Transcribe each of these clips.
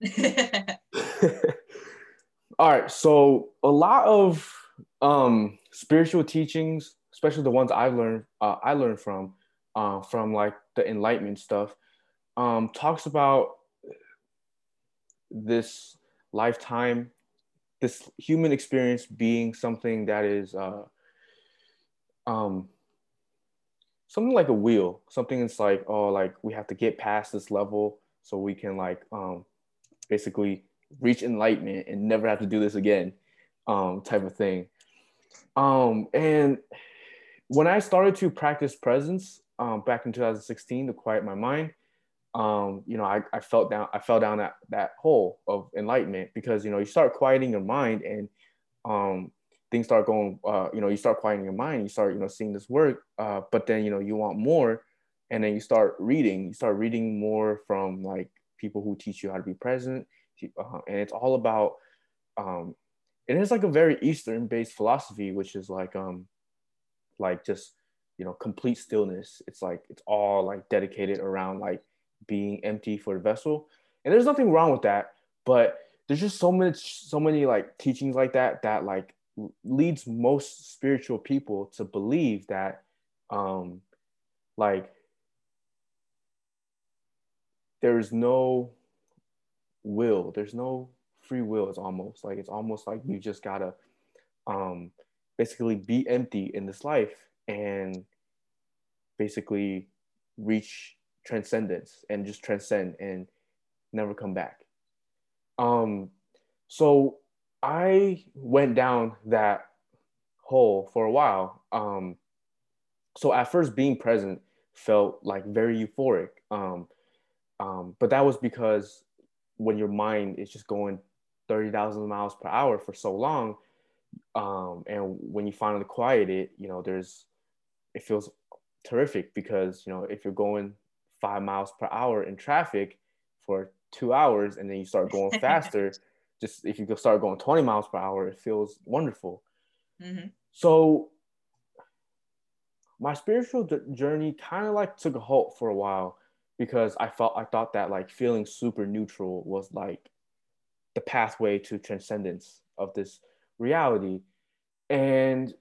All right, so a lot of um, spiritual teachings, especially the ones I learned, uh, I learned from, uh, from like the Enlightenment stuff, um, talks about this lifetime, this human experience being something that is uh, um, something like a wheel, something that's like, oh, like we have to get past this level so we can like um, basically reach enlightenment and never have to do this again, um, type of thing. Um, and when I started to practice presence um, back in 2016 to quiet my mind, um, you know, I, I felt down, I fell down that, that hole of enlightenment because, you know, you start quieting your mind and um, things start going, uh, you know, you start quieting your mind, you start, you know, seeing this work, uh, but then, you know, you want more. And then you start reading, you start reading more from like people who teach you how to be present. Uh, and it's all about, um, it is like a very Eastern based philosophy, which is like, um, like just, you know, complete stillness. It's like, it's all like dedicated around like being empty for the vessel. And there's nothing wrong with that, but there's just so much, so many like teachings like that that like leads most spiritual people to believe that, um, like there is no will, there's no free will. It's almost like it's almost like you just gotta um, basically be empty in this life and basically reach transcendence and just transcend and never come back. Um, so I went down that hole for a while. Um, so at first, being present felt like very euphoric. Um, um, but that was because when your mind is just going 30,000 miles per hour for so long, um, and when you finally quiet it, you know, there's, it feels terrific because, you know, if you're going five miles per hour in traffic for two hours and then you start going faster, just if you start going 20 miles per hour, it feels wonderful. Mm-hmm. So my spiritual journey kind of like took a halt for a while because I felt I thought that like feeling super neutral was like the pathway to transcendence of this reality. And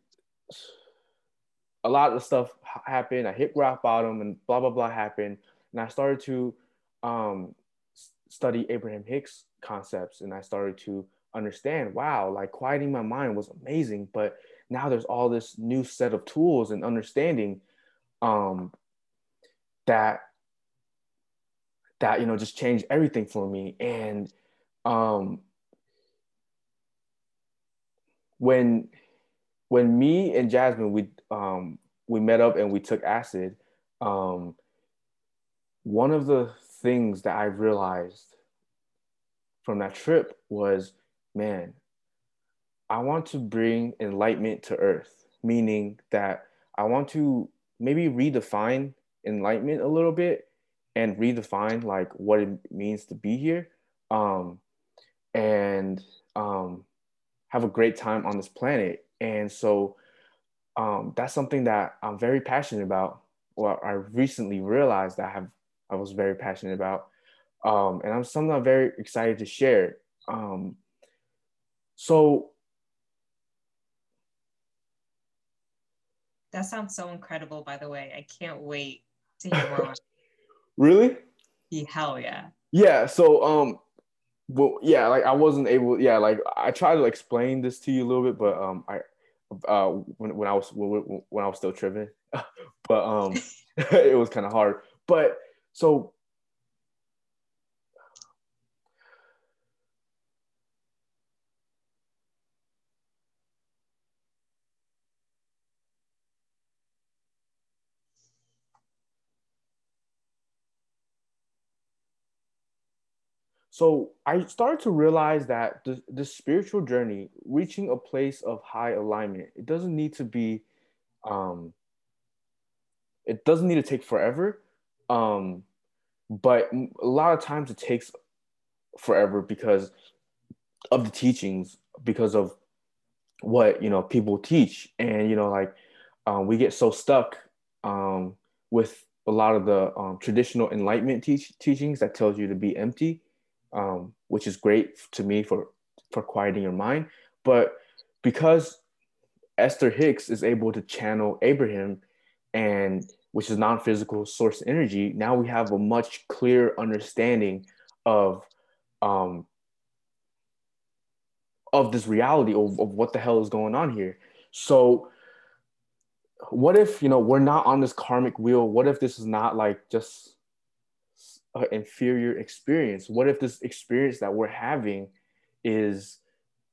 a lot of stuff happened. I hit rock bottom and blah blah blah happened. And I started to um, study Abraham Hicks concepts and I started to understand, wow, like quieting my mind was amazing, but now there's all this new set of tools and understanding um, that that you know just changed everything for me. And um when when me and jasmine we um we met up and we took acid um one of the things that i realized from that trip was man i want to bring enlightenment to earth meaning that i want to maybe redefine enlightenment a little bit and redefine like what it means to be here. Um, and um, have a great time on this planet. And so um, that's something that i'm very passionate about. Or i recently realized that i have i was very passionate about. Um, and i'm something i'm very excited to share. Um, so that sounds so incredible by the way. I can't wait to hear more Really? Yeah, hell yeah. Yeah. So um, well, yeah, like I wasn't able. Yeah, like I tried to explain this to you a little bit, but um, I uh when, when I was when, when I was still tripping, but um, it was kind of hard. But so So I started to realize that the, the spiritual journey, reaching a place of high alignment, it doesn't need to be, um, it doesn't need to take forever. Um, but a lot of times it takes forever because of the teachings, because of what, you know, people teach. And, you know, like um, we get so stuck um, with a lot of the um, traditional enlightenment teach- teachings that tells you to be empty um, which is great to me for for quieting your mind. But because Esther Hicks is able to channel Abraham, and which is non-physical source energy, now we have a much clearer understanding of um, of this reality of, of what the hell is going on here. So what if you know we're not on this karmic wheel what if this is not like just an inferior experience. What if this experience that we're having is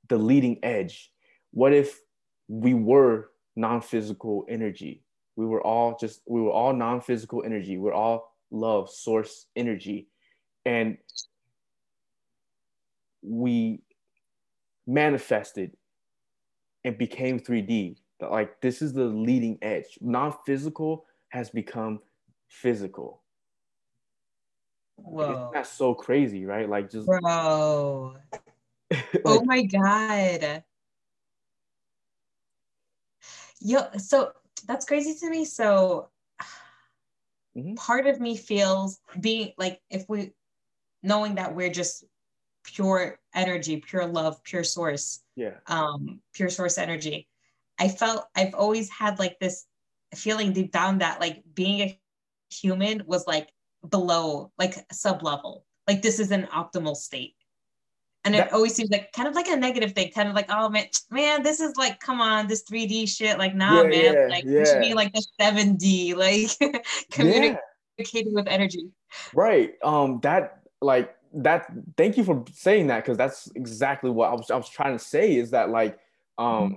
the leading edge? What if we were non-physical energy? We were all just we were all non-physical energy. We're all love source energy. And we manifested and became 3d like this is the leading edge. Non-physical has become physical. Whoa. That's so crazy, right? Like just bro. like, oh my god. Yo, so that's crazy to me. So mm-hmm. part of me feels being like if we knowing that we're just pure energy, pure love, pure source. Yeah. Um, pure source energy I felt I've always had like this feeling deep down that like being a human was like below, like sub level. Like this is an optimal state. And it always seems like kind of like a negative thing, kind of like, oh man, man, this is like, come on, this 3D shit. Like, nah, yeah, man, yeah, like yeah. should be like the 7D, like communicating with energy. Right. Um, that like that thank you for saying that because that's exactly what I was I was trying to say is that like um mm-hmm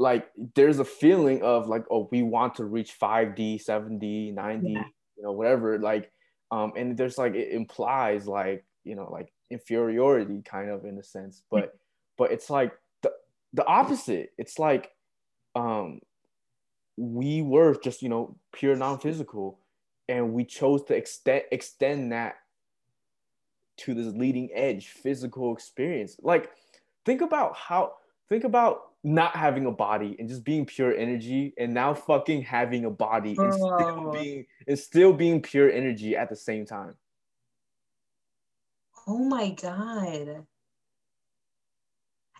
like there's a feeling of like oh we want to reach 5d 7d 9d yeah. you know whatever like um and there's like it implies like you know like inferiority kind of in a sense but but it's like the, the opposite. It's like um we were just you know pure non-physical and we chose to extend extend that to this leading edge physical experience. Like think about how think about not having a body and just being pure energy and now fucking having a body and still being and still being pure energy at the same time. Oh my god.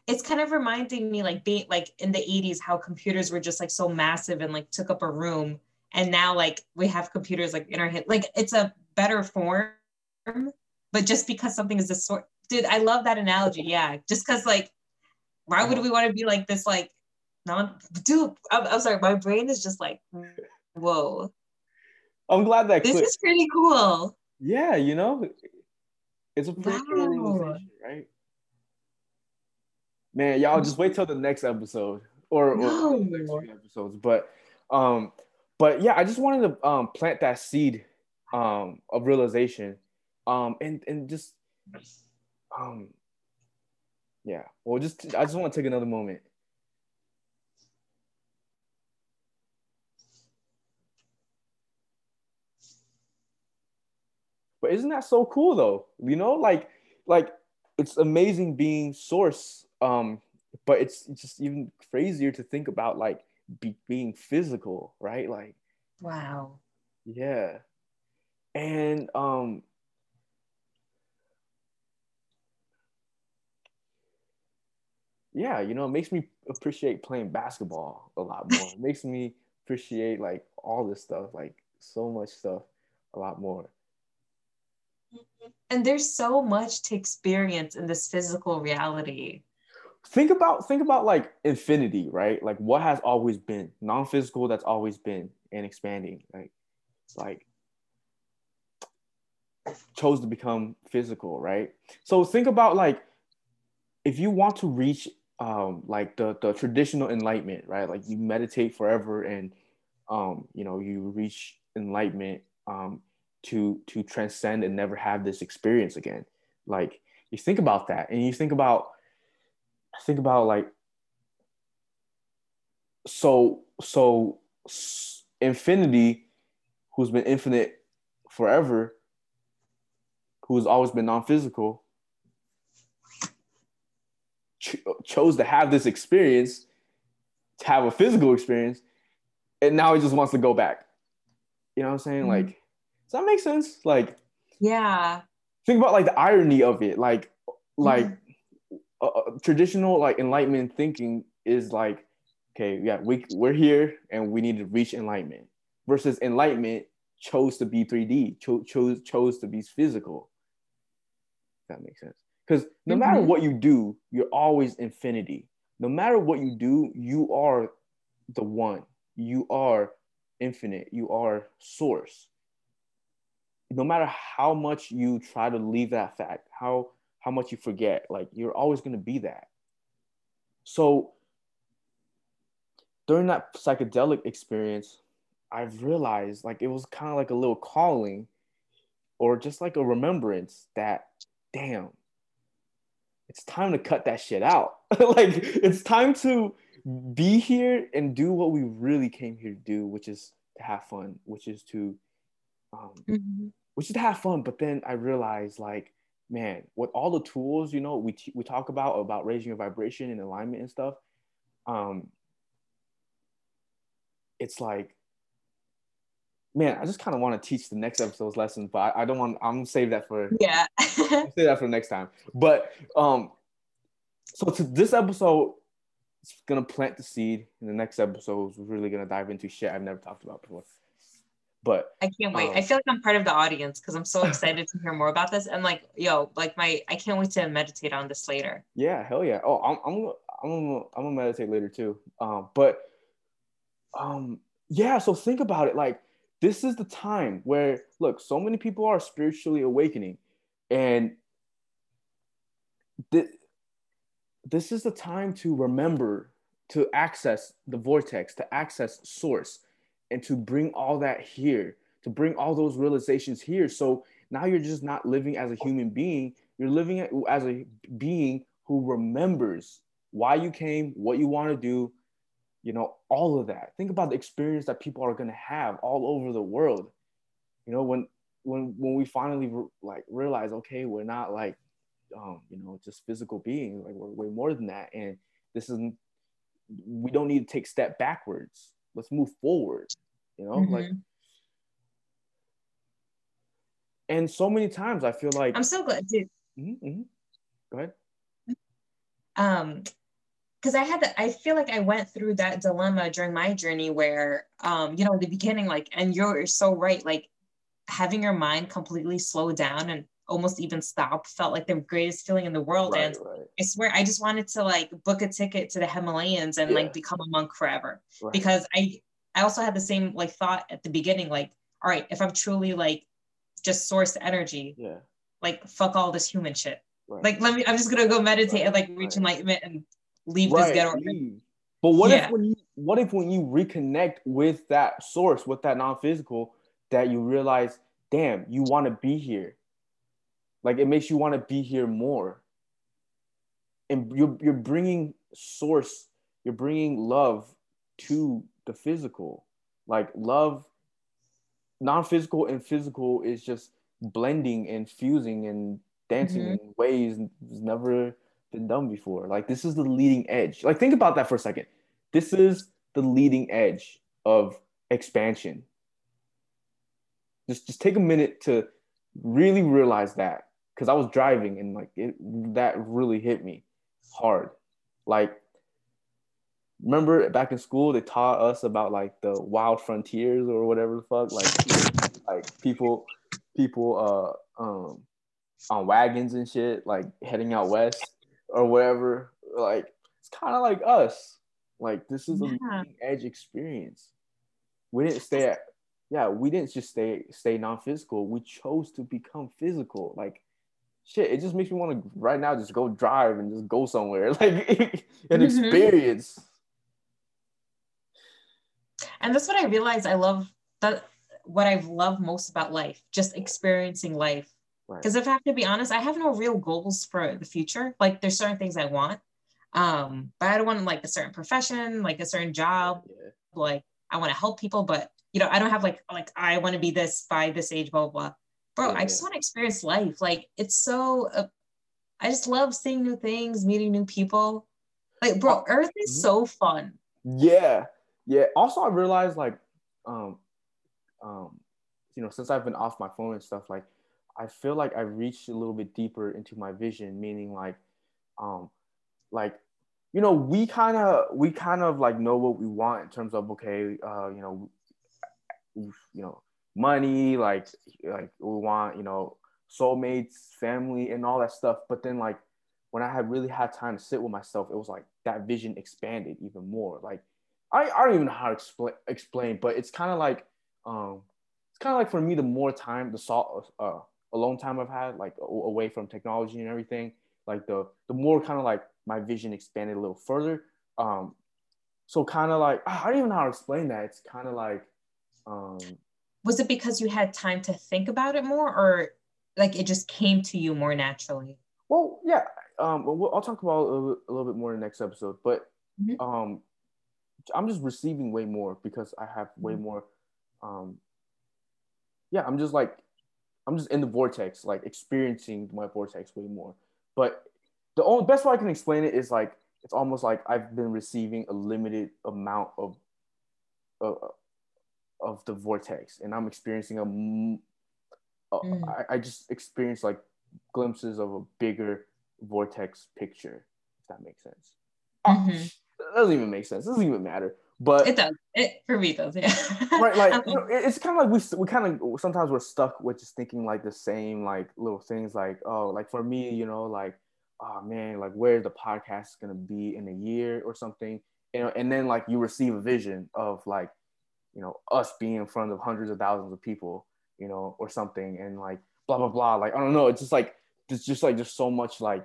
It's kind of reminding me like being like in the 80s how computers were just like so massive and like took up a room. And now like we have computers like in our head like it's a better form but just because something is a sort dude I love that analogy. Yeah. Just because like why would we want to be like this? Like, non, dude. I'm, I'm sorry. My brain is just like, whoa. I'm glad that this clicked. is pretty cool. Yeah, you know, it's a pretty wow. cool realization, right? Man, y'all just wait till the next episode or, no. or next few episodes. But um, but yeah, I just wanted to um plant that seed um of realization um and and just um yeah. Well, just I just want to take another moment. But isn't that so cool though? You know, like like it's amazing being source um but it's just even crazier to think about like be, being physical, right? Like wow. Yeah. And um yeah, you know, it makes me appreciate playing basketball a lot more. it makes me appreciate like all this stuff, like so much stuff a lot more. Mm-hmm. And there's so much to experience in this physical reality. Think about think about like infinity, right? Like what has always been non-physical that's always been and expanding. Like it's like chose to become physical, right? So think about like if you want to reach um, like the the traditional enlightenment, right? Like you meditate forever, and um, you know you reach enlightenment um, to to transcend and never have this experience again. Like you think about that, and you think about think about like so so infinity, who's been infinite forever, who's always been non-physical ch- chose to have this experience, to have a physical experience, and now he just wants to go back. You know what I'm saying? Mm-hmm. Like, does that make sense? Like, yeah. think about like the irony of it. Like, like mm-hmm. uh, traditional like enlightenment thinking is like, okay, yeah, we we're here and we need to reach enlightenment. Versus enlightenment chose to be 3D, cho- chose chose to be physical. that makes sense. Because no mm-hmm. matter what you do, you're always infinity. No matter what you do, you are the one. You are infinite. You are source. No matter how much you try to leave that fact, how how much you forget, like you're always going to be that. So during that psychedelic experience, I've realized like it was kind of like a little calling or just like a remembrance that damn it's time to cut that shit out like it's time to be here and do what we really came here to do which is to have fun which is to um mm-hmm. which is to have fun but then i realized like man with all the tools you know we, t- we talk about about raising your vibration and alignment and stuff um it's like man, I just kind of want to teach the next episode's lesson, but I, I don't want. I'm gonna save that for yeah. save that for next time. But um, so to this episode, it's gonna plant the seed. In the next episode, we're really gonna dive into shit I've never talked about before. But I can't wait. Um, I feel like I'm part of the audience because I'm so excited to hear more about this. And like, yo, like my, I can't wait to meditate on this later. Yeah, hell yeah. Oh, I'm, I'm, I'm, I'm gonna meditate later too. Um, but, um, yeah. So think about it. Like, this is the time where look so many people are spiritually awakening and th- this is the time to remember to access the vortex to access source and to bring all that here to bring all those realizations here. So now you're just not living as a human being. You're living as a being who remembers why you came what you want to do you know all of that. Think about the experience that people are going to have all over the world. You know when when when we finally re- like realize okay we're not like um you know just physical beings like we're way more than that. And this isn't we don't need to take step backwards. Let's move forward you know mm-hmm. like and so many times i feel like i'm so glad dude mm-hmm, mm-hmm. go ahead. Um because I had that, I feel like I went through that dilemma during my journey where um, you know, the beginning, like, and you're so right, like having your mind completely slow down and almost even stop felt like the greatest feeling in the world. Right, and right. I swear I just wanted to like book a ticket to the Himalayas and yeah. like become a monk forever. Right. Because I I also had the same like thought at the beginning, like, all right, if I'm truly like just source energy, yeah, like fuck all this human shit. Like let me I'm just gonna go meditate and like reach enlightenment and leave right, this ghetto. Leave. But what yeah. if when you what if when you reconnect with that source, with that non-physical, that you realize, damn, you want to be here. Like it makes you want to be here more. And you're you're bringing source, you're bringing love to the physical. Like love, non-physical and physical is just blending and fusing and dancing mm-hmm. in ways never been done before. Like this is the leading edge. Like think about that for a second. This is the leading edge of expansion. Just just take a minute to really realize that because I was driving and like it that really hit me hard. Like remember back in school they taught us about like the wild frontiers or whatever the fuck like like people people uh um on wagons and shit like heading out west or whatever. Like it's kind of like us. Like this is a yeah. edge experience. We didn't stay at yeah, we didn't just stay stay non-physical. We chose to become physical. Like shit, it just makes me want to right now just go drive and just go somewhere. Like an mm-hmm. experience. And that's what I realized I love that what I've loved most about life, just experiencing life because right. if I have to be honest, I have no real goals for the future. Like there's certain things I want, um, but I don't want like a certain profession, like a certain job. Yeah. Like I want to help people, but you know, I don't have like like I want to be this by this age, blah blah. blah. Bro, yeah, I just want to experience life. Like it's so. Uh, I just love seeing new things, meeting new people. Like, bro, Earth is mm-hmm. so fun. Yeah, yeah. Also, I realized like, um, um, you know, since I've been off my phone and stuff, like I feel like I reached a little bit deeper into my vision, meaning like, um, like, you know, we kind of we kind of like know what we want in terms of okay, uh, you know, you know, money, like like we want, you know, soulmates, family, and all that stuff. But then like when I had really had time to sit with myself, it was like that vision expanded even more. Like I, I don't even know how to explain explain, but it's kind of like um it's kind of like for me the more time the salt uh alone time I've had like away from technology and everything, like the the more kind of like my vision expanded a little further. Um so kind of like I don't even know how to explain that. It's kind of like um was it because you had time to think about it more or like it just came to you more naturally? Well, yeah. Um, we'll, I'll talk about a little, a little, bit more in the next episode, but mm-hmm. um, I'm just receiving way more because I have way mm-hmm. more. Um, yeah, I'm just like, I'm just in the vortex, like experiencing my vortex way more. But the only best way I can explain it is like it's almost like I've been receiving a limited amount of, uh, of the vortex, and I'm experiencing a mm. I, I just experience like glimpses of a bigger vortex picture, if that makes sense. Mm-hmm. Oh, doesn't even make sense. It doesn't even matter. But it does. It for me does, yeah. right, like you know, it's kind of like we we kind of sometimes we're stuck with just thinking like the same like little things like oh like for me you know like oh man like where the podcast gonna be in a year or something you know and then like you receive a vision of like you know us being in front of hundreds of thousands of people you know, or something, and like blah blah blah. Like I don't know. It's just like it's just like there's so much like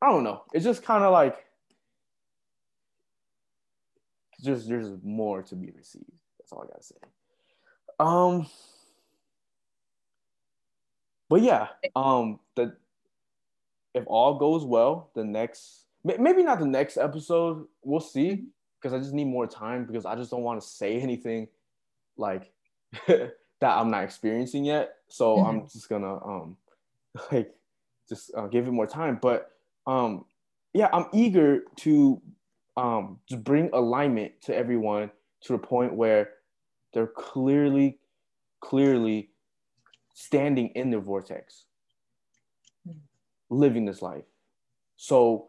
I don't know. It's just kind of like just there's more to be received. That's all I gotta say. Um, but yeah, um, the if all goes well, the next maybe not the next episode. We'll see because I just need more time because I just don't want to say anything like that I'm not experiencing yet. So mm-hmm. I'm just gonna um like just uh, give it more time. But um yeah, I'm eager to um to bring alignment to everyone to a point where they're clearly clearly standing in their vortex mm. living this life so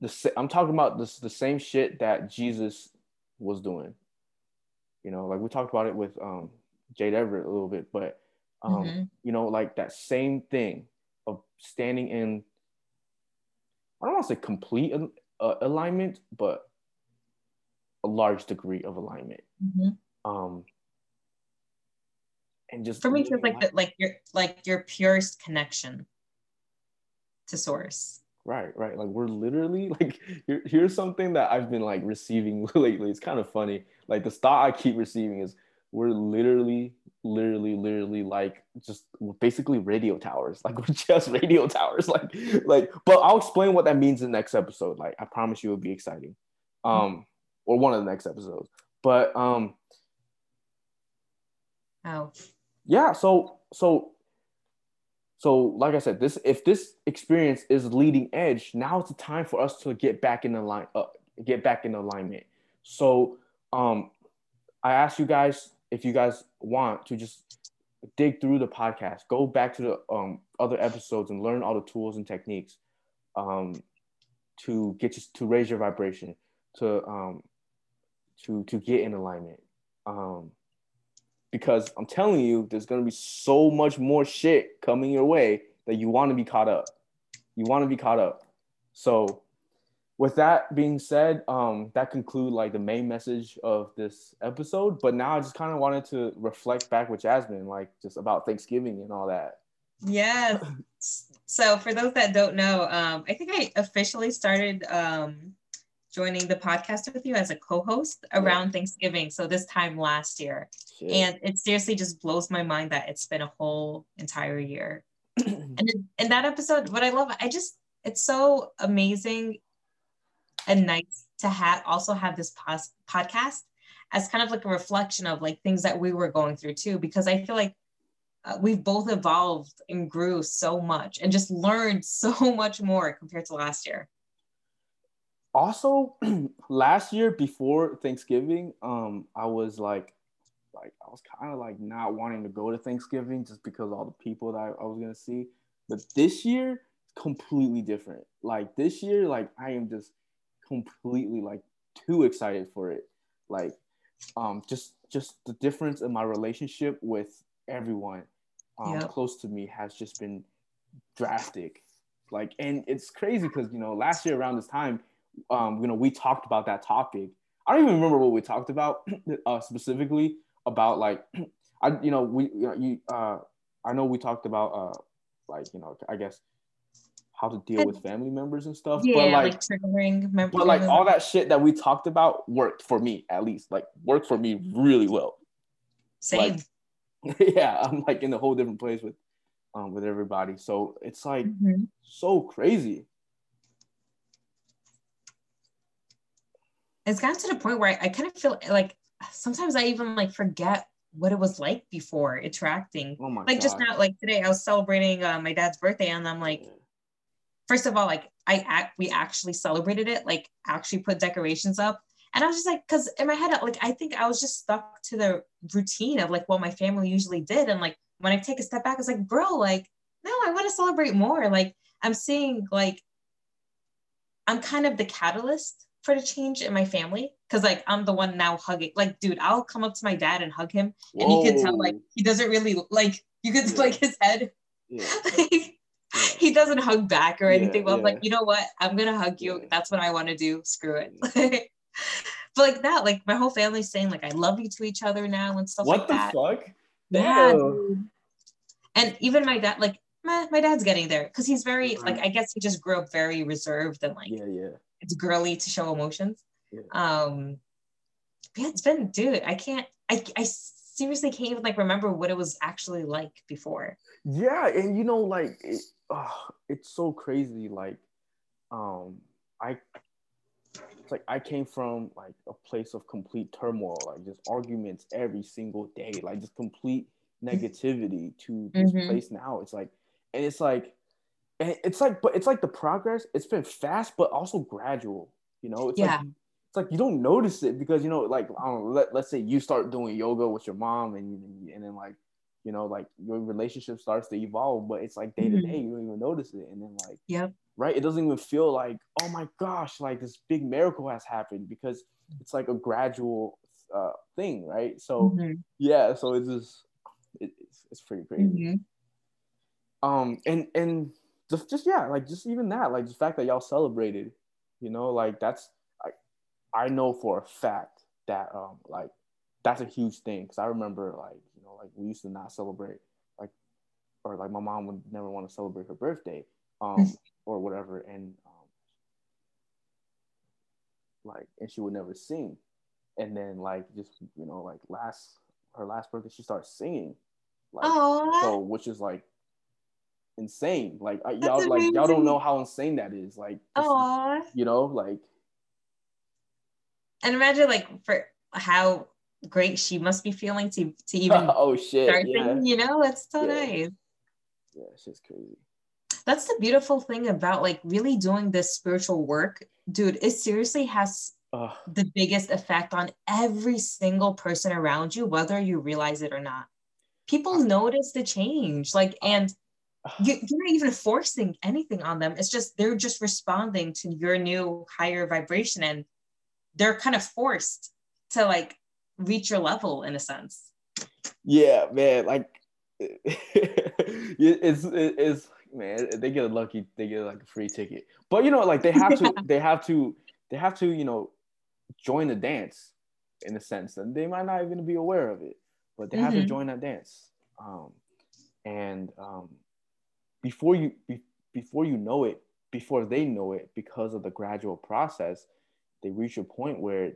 the i'm talking about this the same shit that jesus was doing you know like we talked about it with um Jade Everett a little bit, but um, mm-hmm. you know, like that same thing of standing in. I don't want to say complete uh, alignment, but a large degree of alignment. Mm-hmm. Um, and just for me, feels like that, like your like your purest connection to source. Right, right. Like we're literally like here, here's something that I've been like receiving lately. It's kind of funny. Like the thought I keep receiving is we're literally literally literally like just basically radio towers like we're just radio towers like like but i'll explain what that means in the next episode like i promise you it'll be exciting um or one of the next episodes but um oh yeah so so so like i said this if this experience is leading edge now it's the time for us to get back in the line uh, get back in alignment. So um i asked you guys if you guys want to just dig through the podcast, go back to the um, other episodes and learn all the tools and techniques um, to get you to raise your vibration, to um, to to get in alignment. Um, because I'm telling you, there's gonna be so much more shit coming your way that you want to be caught up. You want to be caught up. So with that being said, um, that conclude like the main message of this episode. But now I just kind of wanted to reflect back with Jasmine, like just about Thanksgiving and all that. Yes. so for those that don't know, um, I think I officially started um, joining the podcast with you as a co-host around yeah. Thanksgiving. So this time last year, Shit. and it seriously just blows my mind that it's been a whole entire year. and in, in that episode, what I love, I just it's so amazing and nice to have also have this pos- podcast as kind of like a reflection of like things that we were going through too because i feel like uh, we've both evolved and grew so much and just learned so much more compared to last year also last year before thanksgiving um i was like like I was kind of like not wanting to go to Thanksgiving just because all the people that I, I was gonna see. But this year, completely different. Like this year, like I am just completely like too excited for it. Like um just just the difference in my relationship with everyone um, yep. close to me has just been drastic. Like, and it's crazy because you know last year around this time, um, you know we talked about that topic. I don't even remember what we talked about uh, specifically about like, I you know we you, know, you uh, I know we talked about uh, like you know I guess how to deal with family members and stuff. Yeah, but like, like triggering members. But like all that shit that we talked about worked for me at least. Like worked for me really well. Same. Like, yeah, I'm like in a whole different place with um with everybody. So it's like mm-hmm. so crazy. It's gotten to the point where I, I kind of feel like sometimes I even like forget what it was like before interacting. Oh my like God. just now, like today, I was celebrating uh, my dad's birthday, and I'm like, first of all, like I act, we actually celebrated it, like actually put decorations up. And I was just like, because in my head, like I think I was just stuck to the routine of like what my family usually did. And like when I take a step back, it's like, bro, like, no, I want to celebrate more. Like I'm seeing like I'm kind of the catalyst for the change in my family. Cause like I'm the one now hugging. Like, dude, I'll come up to my dad and hug him. And Whoa. you can tell like he doesn't really like you could like his head. Yeah. like, doesn't hug back or anything. Yeah, but I'm like, you know what? I'm gonna hug you. That's what I want to do. Screw it. but like that, like my whole family's saying like I love you to each other now and stuff what like that. What the fuck? Yeah. And even my dad, like meh, my dad's getting there because he's very like I guess he just grew up very reserved and like yeah, yeah. It's girly to show emotions. Yeah. Um yeah, it's been dude, I can't I I seriously can't even like remember what it was actually like before. Yeah, and you know, like it, oh, it's so crazy. Like, um, I it's like I came from like a place of complete turmoil, like just arguments every single day, like just complete negativity to this mm-hmm. place now. It's like, and it's like, and it's like, but it's like the progress. It's been fast, but also gradual. You know, it's yeah. like it's like you don't notice it because you know, like I don't know, let, let's say you start doing yoga with your mom and and then like you know, like your relationship starts to evolve, but it's like day to mm-hmm. day, you don't even notice it. And then like yep. right, it doesn't even feel like, oh my gosh, like this big miracle has happened because it's like a gradual uh thing, right? So mm-hmm. yeah, so it's just it, it's, it's pretty crazy. Mm-hmm. Um and and just, just yeah, like just even that, like the fact that y'all celebrated, you know, like that's like I know for a fact that um like that's a huge thing because I remember like like we used to not celebrate like or like my mom would never want to celebrate her birthday um or whatever and um, like and she would never sing. And then like just you know like last her last birthday she started singing. Like Aww. so which is like insane. Like I, y'all like y'all don't know how insane that is. Like just, you know like and imagine like for how great she must be feeling to to even oh shit start yeah. You know? It's so yeah. nice. Yeah it's just crazy. That's the beautiful thing about like really doing this spiritual work dude it seriously has the biggest effect on every single person around you whether you realize it or not. People ah. notice the change like ah. and you, you're not even forcing anything on them. It's just they're just responding to your new higher vibration and they're kind of forced to like reach your level in a sense. Yeah, man. Like it's it's man. They get a lucky. They get like a free ticket. But you know, like they have to. they have to. They have to. You know, join the dance in a sense, and they might not even be aware of it, but they mm-hmm. have to mm-hmm. join that dance. Um, and um, before you be, before you know it, before they know it, because of the gradual process, they reach a point where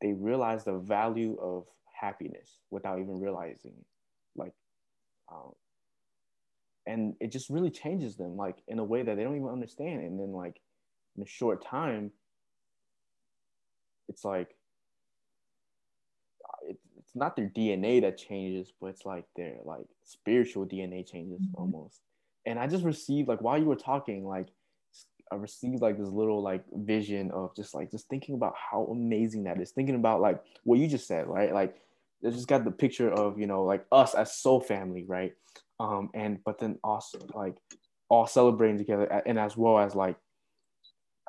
they realize the value of happiness without even realizing it. like um, and it just really changes them like in a way that they don't even understand and then like in a short time it's like it, it's not their dna that changes but it's like their like spiritual dna changes mm-hmm. almost and i just received like while you were talking like I received like this little like vision of just like just thinking about how amazing that is. Thinking about like what you just said, right? Like I just got the picture of you know like us as soul family, right? Um, and but then also like all celebrating together, and as well as like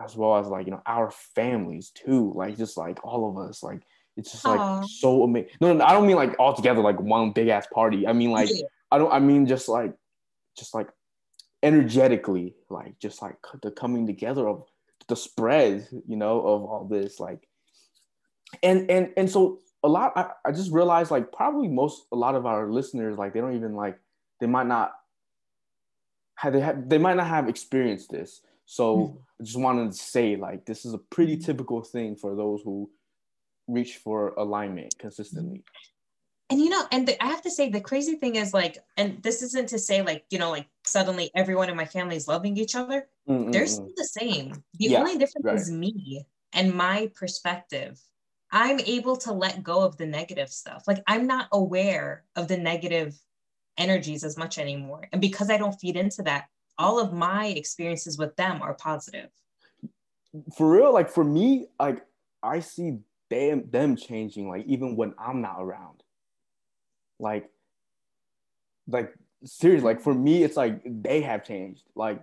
as well as like you know our families too, like just like all of us, like it's just like Aww. so amazing. No, no, I don't mean like all together like one big ass party. I mean like yeah. I don't. I mean just like just like energetically, like just like the coming together of the spread, you know, of all this, like, and and and so a lot. I, I just realized like probably most a lot of our listeners like they don't even like they might not have they have they might not have experienced this. So mm-hmm. I just wanted to say like this is a pretty typical thing for those who reach for alignment consistently and you know and the, i have to say the crazy thing is like and this isn't to say like you know like suddenly everyone in my family is loving each other. Mm-hmm. they're still the same. The yeah, only difference right. is me and my perspective. I'm able to let go of the negative stuff. Like i'm not aware of the negative energies as much anymore. And because i don't feed into that all of my experiences with them are positive. For real like for me like i see them them changing like even when i'm not around like like seriously like for me it's like they have changed. Like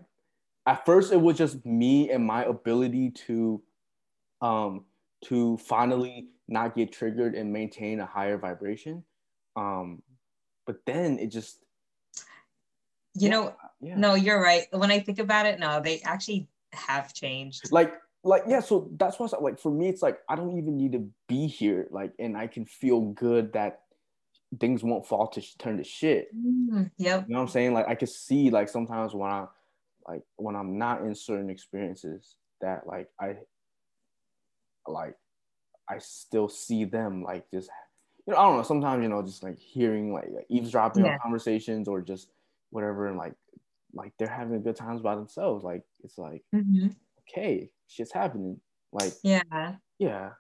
at first it was just me and my ability to um to finally not get triggered and maintain a higher vibration. Um but then it just you yeah, know yeah. no you're right. When i think about it no they actually have changed. Like like yeah so that's why like for me it's like i don't even need to be here like and i can feel good that things won't fall to turn to shit. Mm, yep. You know what I'm saying? Like I could see like sometimes when I like when I'm not in certain experiences that like I like I still see them like just you know I don't know sometimes you know just like hearing like, like eavesdropping yeah. on conversations or just whatever and like like they're having good times by themselves like it's like mm-hmm. okay shit's happening like yeah yeah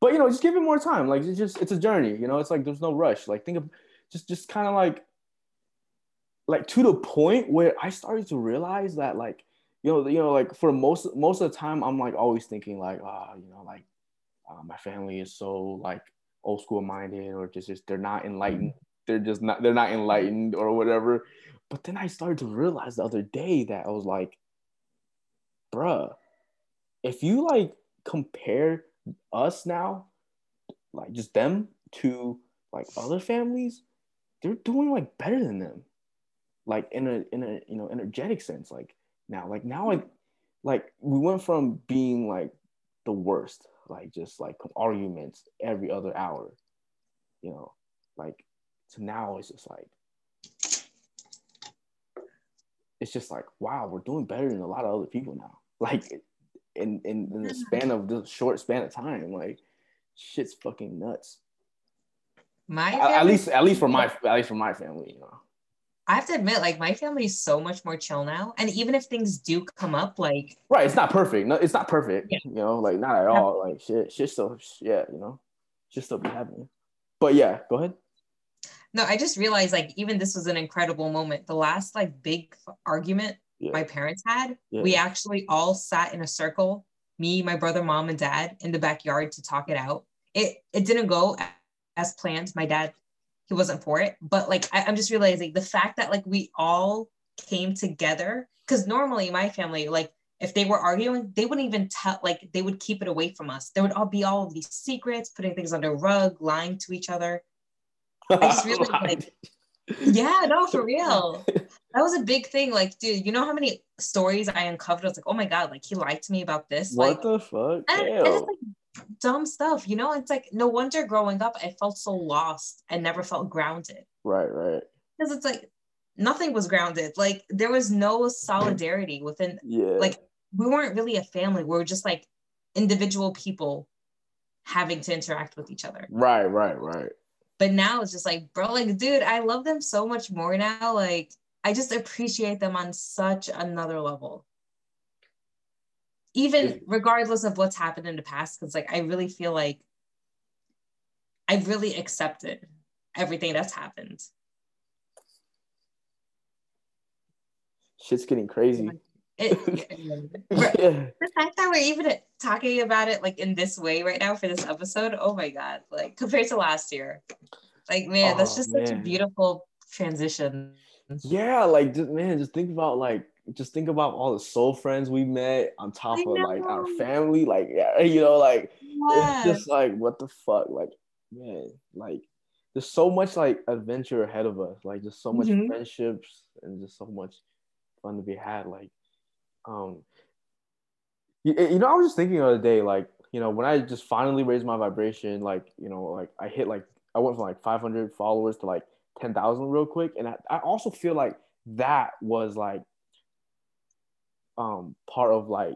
but you know, just give it more time. Like it's just it's a journey. You know, it's like there's no rush. Like think of just just kind of like like to the point where I started to realize that like you know you know like for most most of the time I'm like always thinking like ah you know like uh, my family is so like old school minded or just just they're not enlightened they're just not they're not enlightened or whatever but then I started to realize the other day that I was like bruh if you like compare us now, like just them to like other families, they're doing like better than them. Like in a in a you know energetic sense. Like now, like now like like we went from being like the worst, like just like arguments every other hour, you know, like to now it's just like it's just like wow, we're doing better than a lot of other people now. Like in, in, in the mm-hmm. span of the short span of time. Like shit's fucking nuts. My at, at least at least for my at least for my family, you know. I have to admit, like my family is so much more chill now. And even if things do come up, like right, it's not perfect. No, it's not perfect. Yeah. You know, like not at all. Like shit, shit still, yeah, you know, just still be happening. But yeah, go ahead. No, I just realized like even this was an incredible moment. The last like big argument yeah. my parents had. Yeah. We actually all sat in a circle, me, my brother, mom, and dad in the backyard to talk it out. It it didn't go as planned. My dad, he wasn't for it. But like I, I'm just realizing the fact that like we all came together, because normally my family, like if they were arguing, they wouldn't even tell, like they would keep it away from us. There would all be all of these secrets, putting things under rug, lying to each other. I just really like yeah, no, for real. That was a big thing. Like, dude, you know how many stories I uncovered? I was like, oh my god, like he lied to me about this. What like, the fuck? And, and it's like dumb stuff, you know? It's like no wonder growing up I felt so lost and never felt grounded. Right, right. Because it's like nothing was grounded. Like there was no solidarity within yeah. like we weren't really a family. We were just like individual people having to interact with each other. Right, right, right. But now it's just like, bro, like, dude, I love them so much more now. Like, I just appreciate them on such another level. Even regardless of what's happened in the past, because like I really feel like I've really accepted everything that's happened. Shit's getting crazy. it, the fact that we're even talking about it like in this way right now for this episode, oh my god! Like compared to last year, like man, oh, that's just man. such a beautiful transition. Yeah, like just man, just think about like just think about all the soul friends we met on top of like our family, like yeah, you know, like yeah. it's just like what the fuck, like man, like there's so much like adventure ahead of us, like just so much mm-hmm. friendships and just so much fun to be had. Like, um, you, you know, I was just thinking the other day, like, you know, when I just finally raised my vibration, like, you know, like I hit like I went from like 500 followers to like 10,000 real quick, and I, I also feel like that was like um part of like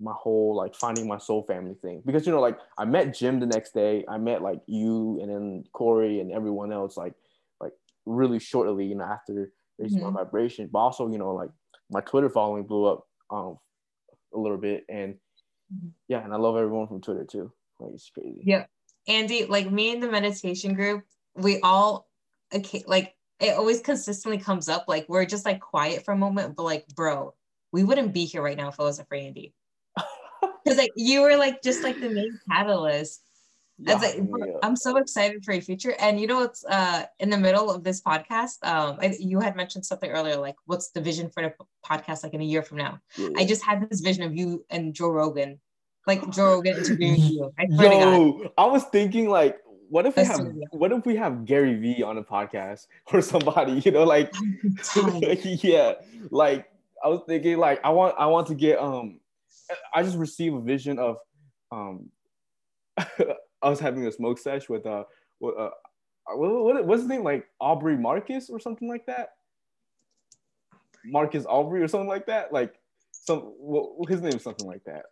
my whole like finding my soul family thing. Because you know like I met Jim the next day. I met like you and then Corey and everyone else like like really shortly you know after raising mm-hmm. my vibration. But also you know like my Twitter following blew up um a little bit and mm-hmm. yeah and I love everyone from Twitter too like it's crazy yeah Andy like me and the meditation group we all okay like it always consistently comes up like we're just like quiet for a moment but like bro we wouldn't be here right now if it wasn't for Andy because like you were like just like the main catalyst. Yeah, like, yeah. I'm so excited for your future. And you know what's uh in the middle of this podcast? Um, I, you had mentioned something earlier, like what's the vision for the podcast like in a year from now? Yeah. I just had this vision of you and Joe Rogan, like Joe Rogan interviewing you. I Yo, I was thinking like, what if we have what if we have Gary Vee on a podcast or somebody, you know, like yeah, like I was thinking like I want I want to get um I just received a vision of um I was having a smoke sesh with uh with uh what, what what's his name like Aubrey Marcus or something like that Marcus Aubrey or something like that like some well, his name is something like that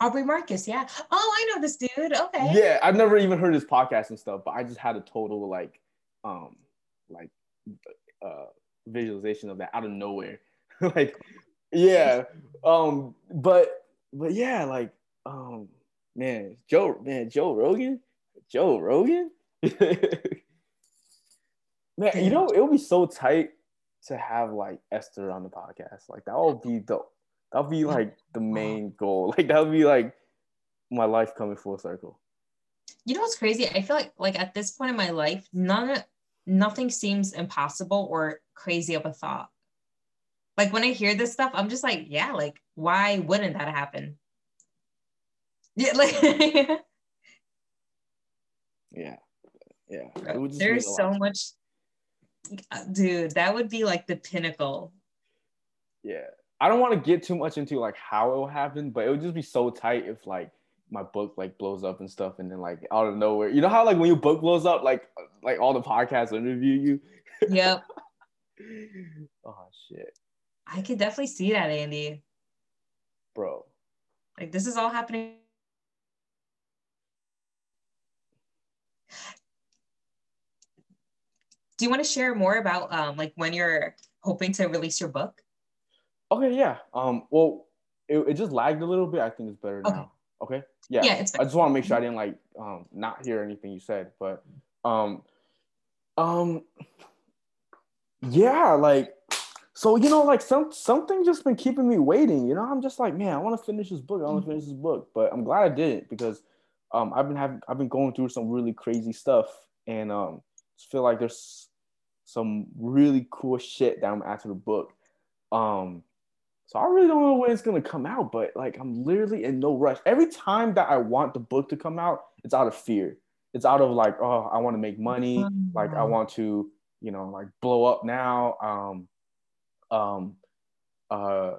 Aubrey Marcus, yeah. Oh, I know this dude. Okay. Yeah, I've never even heard his podcast and stuff, but I just had a total like, um, like, uh, visualization of that out of nowhere. like, yeah. Um, but but yeah, like um man, Joe man, Joe Rogan, Joe Rogan. man, you know, it would be so tight to have like Esther on the podcast. Like that would be the that would be like the main goal. Like that would be like my life coming full circle. You know what's crazy? I feel like like at this point in my life, none nothing seems impossible or crazy of a thought. Like when I hear this stuff, I'm just like, yeah, like why wouldn't that happen? Yeah, like yeah, yeah. There's so much, uh, dude. That would be like the pinnacle. Yeah, I don't want to get too much into like how it will happen, but it would just be so tight if like my book like blows up and stuff, and then like out of nowhere, you know how like when your book blows up, like like all the podcasts interview you. Yep. oh shit. I could definitely see that, Andy. Bro. Like this is all happening. Do you want to share more about um like when you're hoping to release your book? Okay, yeah. Um well it, it just lagged a little bit. I think it's better okay. now. Okay. Yeah. Yeah, it's I just want to make sure I didn't like um not hear anything you said, but um um yeah, like so you know, like some something just been keeping me waiting. You know, I'm just like, man, I want to finish this book. I want to finish this book, but I'm glad I didn't because um, I've been having I've been going through some really crazy stuff, and um, feel like there's some really cool shit that I'm after the book. Um, so I really don't know when it's gonna come out, but like I'm literally in no rush. Every time that I want the book to come out, it's out of fear. It's out of like, oh, I want to make money. Like I want to, you know, like blow up now. Um, um, uh,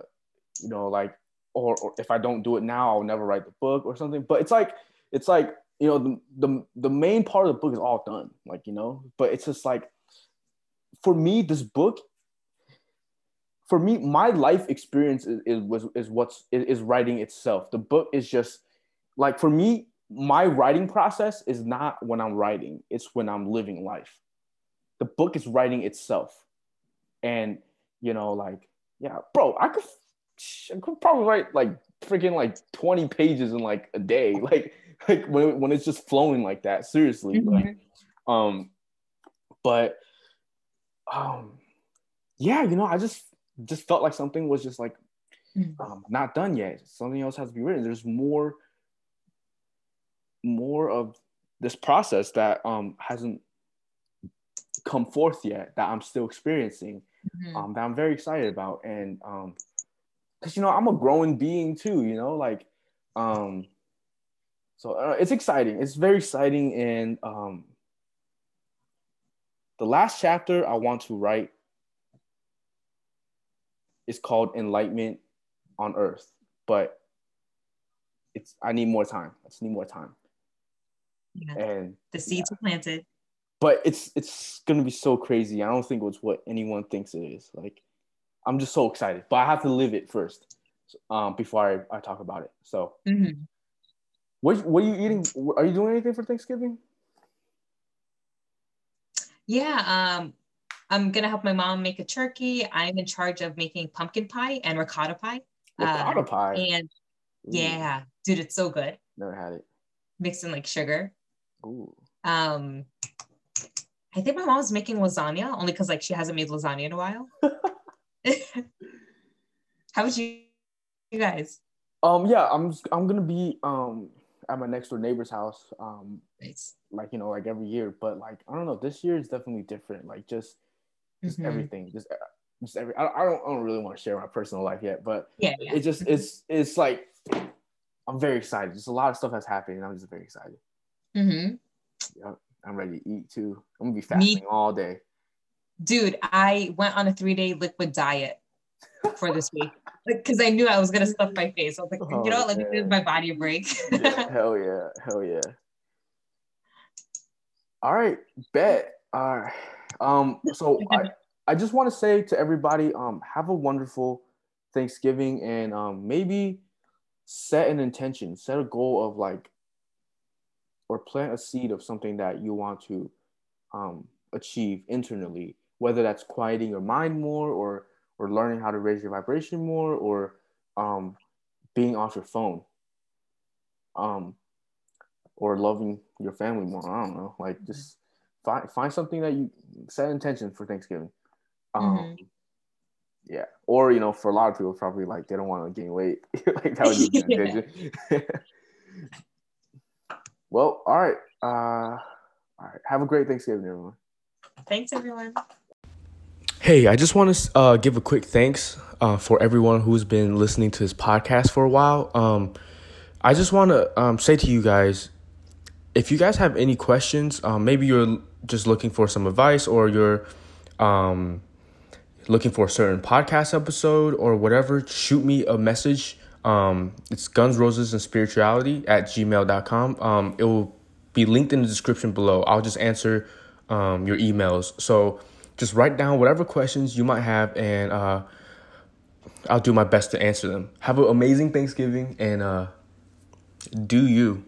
you know, like, or, or if I don't do it now, I'll never write the book or something. But it's like, it's like, you know, the, the, the main part of the book is all done, like, you know, but it's just like, for me, this book, for me, my life experience is, is was is what's is, is writing itself. The book is just like for me, my writing process is not when I'm writing, it's when I'm living life. The book is writing itself. And you know, like, yeah, bro, I could, I could probably write like freaking like 20 pages in like a day. Like, like when, when it's just flowing like that, seriously. Mm-hmm. Like, um, but, um, yeah, you know, I just just felt like something was just like Mm. um, not done yet. Something else has to be written. There's more more of this process that um hasn't come forth yet that I'm still experiencing Mhm. um that I'm very excited about and um because you know I'm a growing being too you know like um so uh, it's exciting it's very exciting and um the last chapter I want to write is called enlightenment on earth but it's I need more time I just need more time Yeah. and The seeds are planted. but it's it's gonna be so crazy. I don't think it's what anyone thinks it is. Like, I'm just so excited, but I have to live it first, um, before I, I talk about it. So, Mhm. what what are you eating? Are you doing anything for Thanksgiving? Yeah. Um, I'm gonna help my mom make a turkey. I'm in charge of making pumpkin pie and ricotta pie. Ricotta Uh, pie. And Ooh, yeah, dude, it's so good. never had it. Mixed in like sugar. Ooh, Um, I think my mom's making lasagna only because like she hasn't made lasagna in a while. How about you, you guys? um, yeah, I'm I'm gonna be um at my next door neighbor's house, um, Nice. like you know, like every year, but like I don't know, this year is definitely different. Like just just Mhm. everything, just just every. I, I don't I don't really want to share my personal life yet, but Yeah, yeah. it just it's it's like I'm very excited. Just a lot of stuff has happened, and I'm just very excited. Mm-hmm. I'm ready to eat too. I'm gonna be Me- fasting all day. Dude, I went on a three day liquid diet for this week because I knew I was gonna stuff my face. I was like, Oh, you know what? Let me give my body a break. Yeah, hell yeah, hell yeah. All right, bet. All right. Um. So I I just want to say to everybody, um, have a wonderful Thanksgiving, and um, maybe set an intention, set a goal of like, or plant a seed of something that you want to um, achieve internally, whether that's quieting your mind more, or or learning how to raise your vibration more, or um, being off your phone, um, or loving your family more. I don't know, like just find find something that you set intention for Thanksgiving. Um, Mhm. Yeah, or you know, for a lot of people, probably like they don't want to gain weight. like that would be intention. well, all right. Uh, all right. Have a great Thanksgiving, everyone. Thanks, everyone. Hey, I just want to uh, give a quick thanks uh, for everyone who's been listening to this podcast for a while. Um, I just want to um, say to you guys if you guys have any questions, um, maybe you're just looking for some advice or you're um, looking for a certain podcast episode or whatever, shoot me a message. Um, it's Guns, Roses, and Spirituality at gmail.com. Um, it will be linked in the description below. I'll just answer your emails. So just write down whatever questions you might have and uh, I'll do my best to answer them. Have an amazing Thanksgiving and uh, do you.